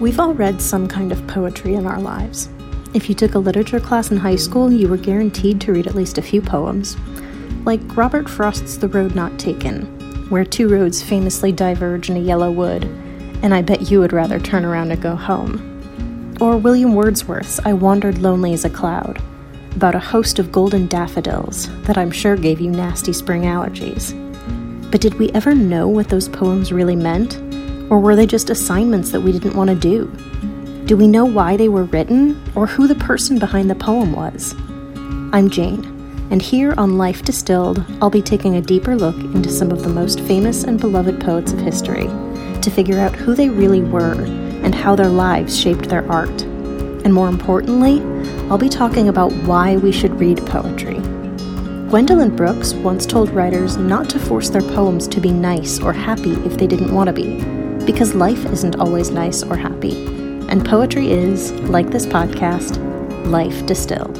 We've all read some kind of poetry in our lives. If you took a literature class in high school, you were guaranteed to read at least a few poems. Like Robert Frost's The Road Not Taken, where two roads famously diverge in a yellow wood, and I bet you would rather turn around and go home. Or William Wordsworth's I Wandered Lonely as a Cloud, about a host of golden daffodils that I'm sure gave you nasty spring allergies. But did we ever know what those poems really meant? Or were they just assignments that we didn't want to do? Do we know why they were written, or who the person behind the poem was? I'm Jane, and here on Life Distilled, I'll be taking a deeper look into some of the most famous and beloved poets of history to figure out who they really were and how their lives shaped their art. And more importantly, I'll be talking about why we should read poetry. Gwendolyn Brooks once told writers not to force their poems to be nice or happy if they didn't want to be because life isn't always nice or happy. And poetry is, like this podcast, life distilled.